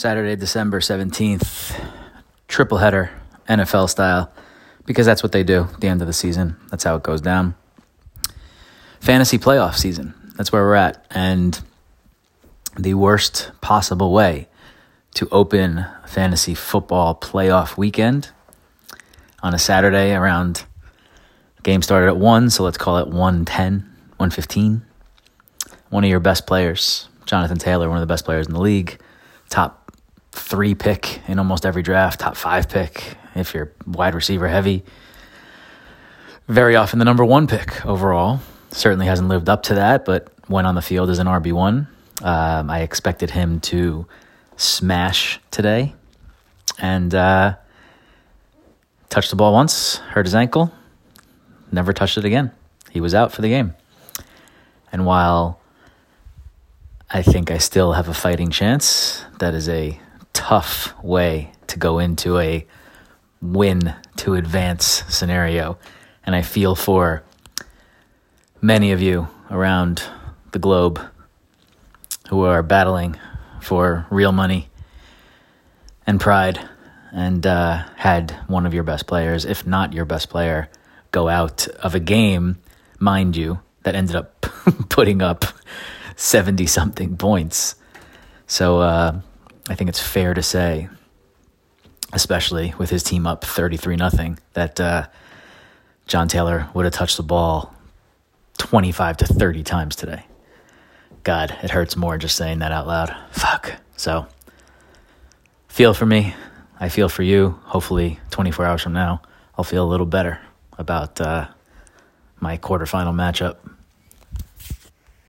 Saturday, December 17th, triple header, NFL style, because that's what they do at the end of the season. That's how it goes down. Fantasy playoff season. That's where we're at. And the worst possible way to open fantasy football playoff weekend on a Saturday around game started at 1, so let's call it 110, 115. One of your best players, Jonathan Taylor, one of the best players in the league, top three pick in almost every draft, top five pick if you're wide receiver heavy. Very often the number one pick overall. Certainly hasn't lived up to that, but went on the field as an RB1. Um, I expected him to smash today and uh, touched the ball once, hurt his ankle, never touched it again. He was out for the game. And while I think I still have a fighting chance, that is a tough way to go into a win to advance scenario. And I feel for many of you around the globe who are battling for real money and pride and uh, had one of your best players, if not your best player, go out of a game, mind you, that ended up putting up 70 something points. So, uh, I think it's fair to say, especially with his team up 33 nothing, that uh, John Taylor would have touched the ball 25 to 30 times today. God, it hurts more just saying that out loud. Fuck. So, feel for me. I feel for you. Hopefully, 24 hours from now, I'll feel a little better about uh, my quarterfinal matchup